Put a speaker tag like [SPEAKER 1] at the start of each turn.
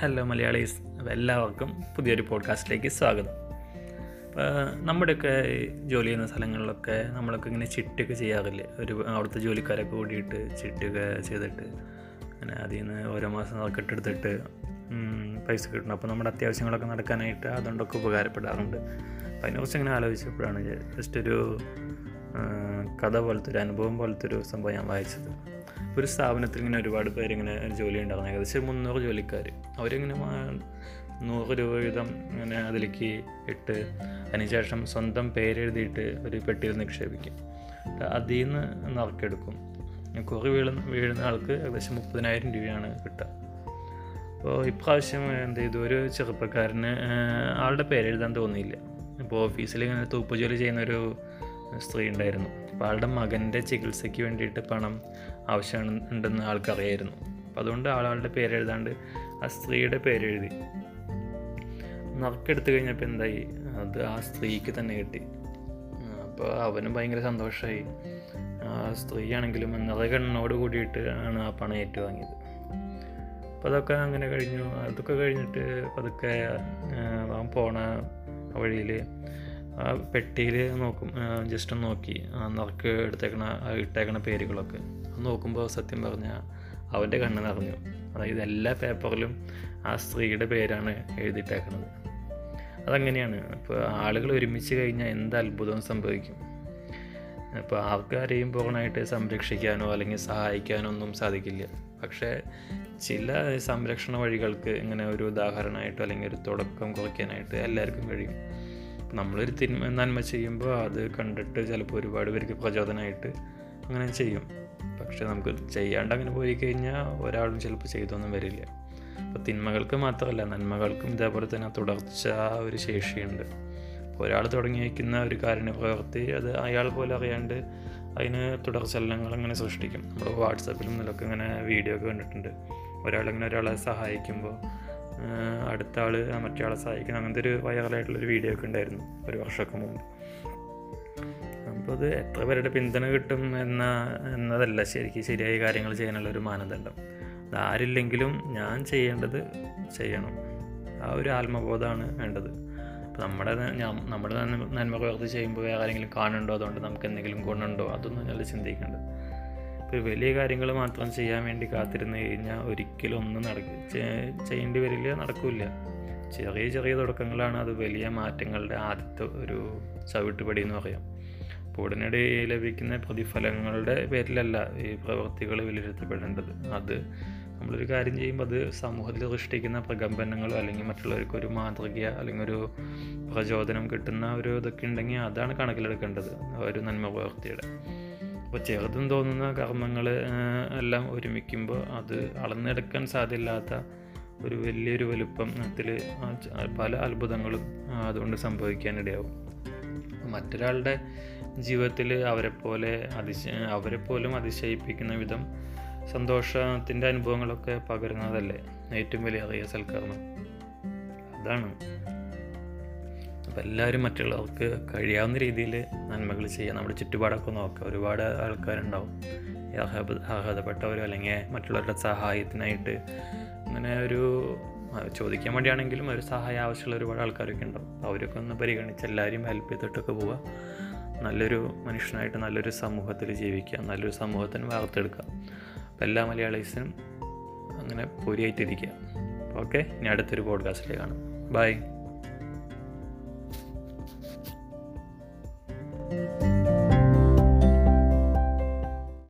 [SPEAKER 1] Hello Malayalees. എല്ലാവർക്കും പുതിയൊരു പോഡ്കാസ്റ്റിലേക്ക് സ്വാഗതം. ഇപ്പോൾ നമ്മുടെയൊക്കെ ജോലി ചെയ്യുന്ന സ്ഥലങ്ങളിലൊക്കെ നമ്മളൊക്കെ ഇങ്ങനെ ചിട്ടൊക്കെ ചെയ്യാറില്ലേ? ഒരു അവിടുത്തെ ജോലിക്കാരൊക്കെ കൂടിയിട്ട് ചിട്ടൊക്കെ ചെയ്തിട്ട് അങ്ങനെ അതിൽ നിന്ന് ഓരോ മാസം കെട്ടെടുത്തിട്ട് പൈസ കിട്ടണം. അപ്പോൾ നമ്മുടെ അത്യാവശ്യങ്ങളൊക്കെ നടക്കാനായിട്ട് അതുകൊണ്ടൊക്കെ ഉപകാരപ്പെടാറുണ്ട്. അപ്പോൾ അതിനെക്കുറിച്ച് ഇങ്ങനെ ആലോചിച്ചപ്പോഴാണ് ജസ്റ്റ് ഒരു കഥ പോലത്തെ ഒരു അനുഭവം പോലത്തെ ഒരു സംഭവം ഞാൻ വായിച്ചത്. ഒരു സ്ഥാപനത്തിൽ ഇങ്ങനെ ഒരുപാട് പേരിങ്ങനെ ജോലി ഉണ്ടാകുന്നത് ഏകദേശം മുന്നൂറ് ജോലിക്കാർ അവരിങ്ങനെ നൂറ് രൂപ വീതം ഇങ്ങനെ അതിലേക്ക് ഇട്ട് അതിനുശേഷം സ്വന്തം പേരെഴുതിയിട്ട് ഒരു പെട്ടിയിൽ നിക്ഷേപിക്കും. അതിൽ നിന്ന് നറുക്കെടുക്കും. കുറി വീഴുന്ന വീഴുന്ന ആൾക്ക് ഏകദേശം മുപ്പതിനായിരം രൂപയാണ് കിട്ടുക. അപ്പോൾ ഇപ്രാവശ്യം എന്ത് ചെയ്തു? ഒരു ചെറുപ്പക്കാരന് ആളുടെ പേരെഴുതാൻ തോന്നിയില്ല. ഇപ്പോൾ ഓഫീസിൽ ഇങ്ങനെ തൂപ്പ് ജോലി ചെയ്യുന്ന ഒരു സ്ത്രീ ഉണ്ടായിരുന്നു അപ്പോൾ ആളുടെ മകന്റെ ചികിത്സയ്ക്ക് വേണ്ടിയിട്ട് പണം ആവശ്യമുണ്ടെന്ന് ആൾക്കറിയായിരുന്നു. അപ്പോൾ അതുകൊണ്ട് ആളാളുടെ പേരെഴുതാണ്ട് ആ സ്ത്രീയുടെ പേരെഴുതി നറുക്കെടുത്തു കഴിഞ്ഞപ്പോൾ എന്തായി? അത് ആ സ്ത്രീക്ക് തന്നെ കിട്ടി. അപ്പോൾ അവനും ഭയങ്കര സന്തോഷമായി ആ സ്ത്രീയാണെങ്കിലും നിറയെ കണ്ണോട് കൂടിയിട്ട് ആണ് ആ പണം ഏറ്റുവാങ്ങിയത്. അപ്പോൾ അതൊക്കെ അങ്ങനെ കഴിഞ്ഞു. അതൊക്കെ കഴിഞ്ഞിട്ട് പതുക്കെ പോണ വഴിയിൽ ആ പെട്ടിയിൽ നോക്കും ജസ്റ്റ് ഒന്ന് നോക്കി. നിറക്ക് എടുത്തേക്കണ ഇട്ടേക്കണ പേരുകളൊക്കെ. നോക്കുമ്പോൾ സത്യം പറഞ്ഞാൽ അവന്റെ കണ്ണ് നിറഞ്ഞു. അതായത് എല്ലാ പേപ്പറിലും ആ സ്ത്രീയുടെ പേരാണ് എഴുതിയിട്ടേക്കണത്. അതങ്ങനെയാണ്. ഇപ്പോൾ ആളുകൾ ഒരുമിച്ച് കഴിഞ്ഞാൽ എന്ത് അത്ഭുതവും സംഭവിക്കും. ഇപ്പോൾ ആൾക്കാരെയും പൂർണമായിട്ട് സംരക്ഷിക്കാനോ അല്ലെങ്കിൽ സഹായിക്കാനോ ഒന്നും സാധിക്കില്ല. പക്ഷേ ചില സംരക്ഷണ വഴികൾക്ക് ഇങ്ങനെ ഒരു ഉദാഹരണമായിട്ടോ അല്ലെങ്കിൽ ഒരു തുടക്കം കുറിക്കാനായിട്ട് എല്ലാവർക്കും കഴിയും. നമ്മളൊരു തിന്മ നന്മ ചെയ്യുമ്പോൾ അത് കണ്ടിട്ട് ചിലപ്പോൾ ഒരുപാട് പേർക്ക് പ്രചോദനമായിട്ട് അങ്ങനെ ചെയ്യും. പക്ഷെ നമുക്ക് ചെയ്യാണ്ട് അങ്ങനെ പോയി കഴിഞ്ഞാൽ ഒരാളും ചിലപ്പോൾ ചെയ്തൊന്നും വരില്ല. അപ്പോൾ തിന്മകൾക്ക് മാത്രമല്ല നന്മകൾക്കും ഇതേപോലെ തന്നെ തുടർച്ച ഒരു ശേഷിയുണ്ട്. ഒരാൾ തുടങ്ങി വയ്ക്കുന്ന ഒരു കാരുണ്യ പ്രവൃത്തി അത് അയാൾ പോലെ അറിയാണ്ട് അതിന് തുടർച്ചലനങ്ങൾ അങ്ങനെ സൃഷ്ടിക്കും. നമ്മൾ വാട്സപ്പിലും ഇതിലൊക്കെ ഇങ്ങനെ വീഡിയോ ഒക്കെ കണ്ടിട്ടുണ്ട്. ഒരാളിങ്ങനെ ഒരാളെ സഹായിക്കുമ്പോൾ അടുത്ത ആൾ മറ്റേ ആളെ സഹായിക്കുന്ന അങ്ങനത്തെ ഒരു വൈറലായിട്ടുള്ളൊരു വീഡിയോ ഒക്കെ ഉണ്ടായിരുന്നു ഒരു വർഷമൊക്കെ മുമ്പ്. അപ്പോൾ അത് എത്ര പേരുടെ പിന്തുണ കിട്ടും എന്ന എന്നതല്ല ശരിക്കും ശരിയായ കാര്യങ്ങൾ ചെയ്യാനുള്ള ഒരു മാനദണ്ഡം. ആരില്ലെങ്കിലും ഞാൻ ചെയ്യേണ്ടത് ചെയ്യണം. ആ ഒരു ആത്മബോധമാണ് വേണ്ടത്. അപ്പോൾ നമ്മുടെ നമ്മുടെ നന്മ പ്രവൃത്തി ചെയ്യുമ്പോൾ വേറെ ആരെങ്കിലും കാണുന്നുണ്ടോ? അതുകൊണ്ട് നമുക്ക് എന്തെങ്കിലും ഗുണമുണ്ടോ? അതൊന്നും ഞങ്ങൾ ചിന്തിക്കേണ്ടത് ഇപ്പോൾ വലിയ കാര്യങ്ങൾ മാത്രം ചെയ്യാൻ വേണ്ടി കാത്തിരുന്ന് കഴിഞ്ഞാൽ ഒരിക്കലും ഒന്നും നടക്ക ചെയ്യേണ്ടി വരില്ല നടക്കില്ല. ചെറിയ ചെറിയ തുടക്കങ്ങളാണ് അത് വലിയ മാറ്റങ്ങളുടെ ആദ്യത്തെ ഒരു ചവിട്ടുപടി എന്ന് പറയാം. അപ്പോൾ ഉടനടി ലഭിക്കുന്ന പ്രതിഫലങ്ങളുടെ പേരിലല്ല ഈ പ്രവൃത്തികൾ വിലയിരുത്തപ്പെടേണ്ടത്. അത് നമ്മളൊരു കാര്യം ചെയ്യുമ്പോൾ അത് സമൂഹത്തിൽ സൃഷ്ടിക്കുന്ന പ്രകമ്പനങ്ങളോ അല്ലെങ്കിൽ മറ്റുള്ളവർക്ക് ഒരു മാതൃക അല്ലെങ്കിൽ ഒരു പ്രചോദനം കിട്ടുന്ന ഒരു ഇതൊക്കെ ഉണ്ടെങ്കിൽ അതാണ് കണക്കിലെടുക്കേണ്ടത് ഒരു നന്മ പ്രവൃത്തിയുടെ അപ്പോൾ ചെറുതും തോന്നുന്ന കർമ്മങ്ങൾ എല്ലാം ഒരുമിക്കുമ്പോൾ അത് അളന്നെടുക്കാൻ സാധ്യമില്ലാത്ത ഒരു വലിയൊരു വലുപ്പം അതിൽ പല അത്ഭുതങ്ങളും അതുകൊണ്ട് സംഭവിക്കാനിടയാവും. മറ്റൊരാളുടെ ജീവിതത്തിൽ അവരെപ്പോലെ അതിശ അവരെപ്പോലും അതിശയിപ്പിക്കുന്ന വിധം സന്തോഷത്തിന്റെ അനുഭവങ്ങളൊക്കെ പകരുന്നതല്ലേ ഏറ്റവും വലിയ അറിയ സൽക്കരണം അതാണ്. അപ്പോൾ എല്ലാവരും മറ്റുള്ളവർക്ക് കഴിയാവുന്ന രീതിയിൽ നന്മകൾ ചെയ്യുക. നമ്മുടെ ചുറ്റുപാടൊക്കെ നോക്കുക. ഒരുപാട് ആൾക്കാരുണ്ടാവും. അർഹത അർഹതപ്പെട്ടവരോ അല്ലെങ്കിൽ മറ്റുള്ളവരുടെ സഹായത്തിനായിട്ട് അങ്ങനെ ഒരു ചോദിക്കാൻ വേണ്ടിയാണെങ്കിലും ഒരു സഹായം ആവശ്യമുള്ള ഒരുപാട് ആൾക്കാരൊക്കെ ഉണ്ടാവും. അവരൊക്കെ ഒന്ന് പരിഗണിച്ച് എല്ലാവരെയും ഹെൽപ്പ് ചെയ്തിട്ടൊക്കെ പോവുക. നല്ലൊരു മനുഷ്യനായിട്ട് നല്ലൊരു സമൂഹത്തിൽ ജീവിക്കുക. നല്ലൊരു സമൂഹത്തിന് വളർത്തെടുക്കുക അപ്പം എല്ലാ മലയാളീസിനും അങ്ങനെ പൊരിയായിട്ടിരിക്കുക. ഓക്കെ. ഇനി അടുത്തൊരു പോഡ്കാസ്റ്റിൽ കാണാം. ബൈ.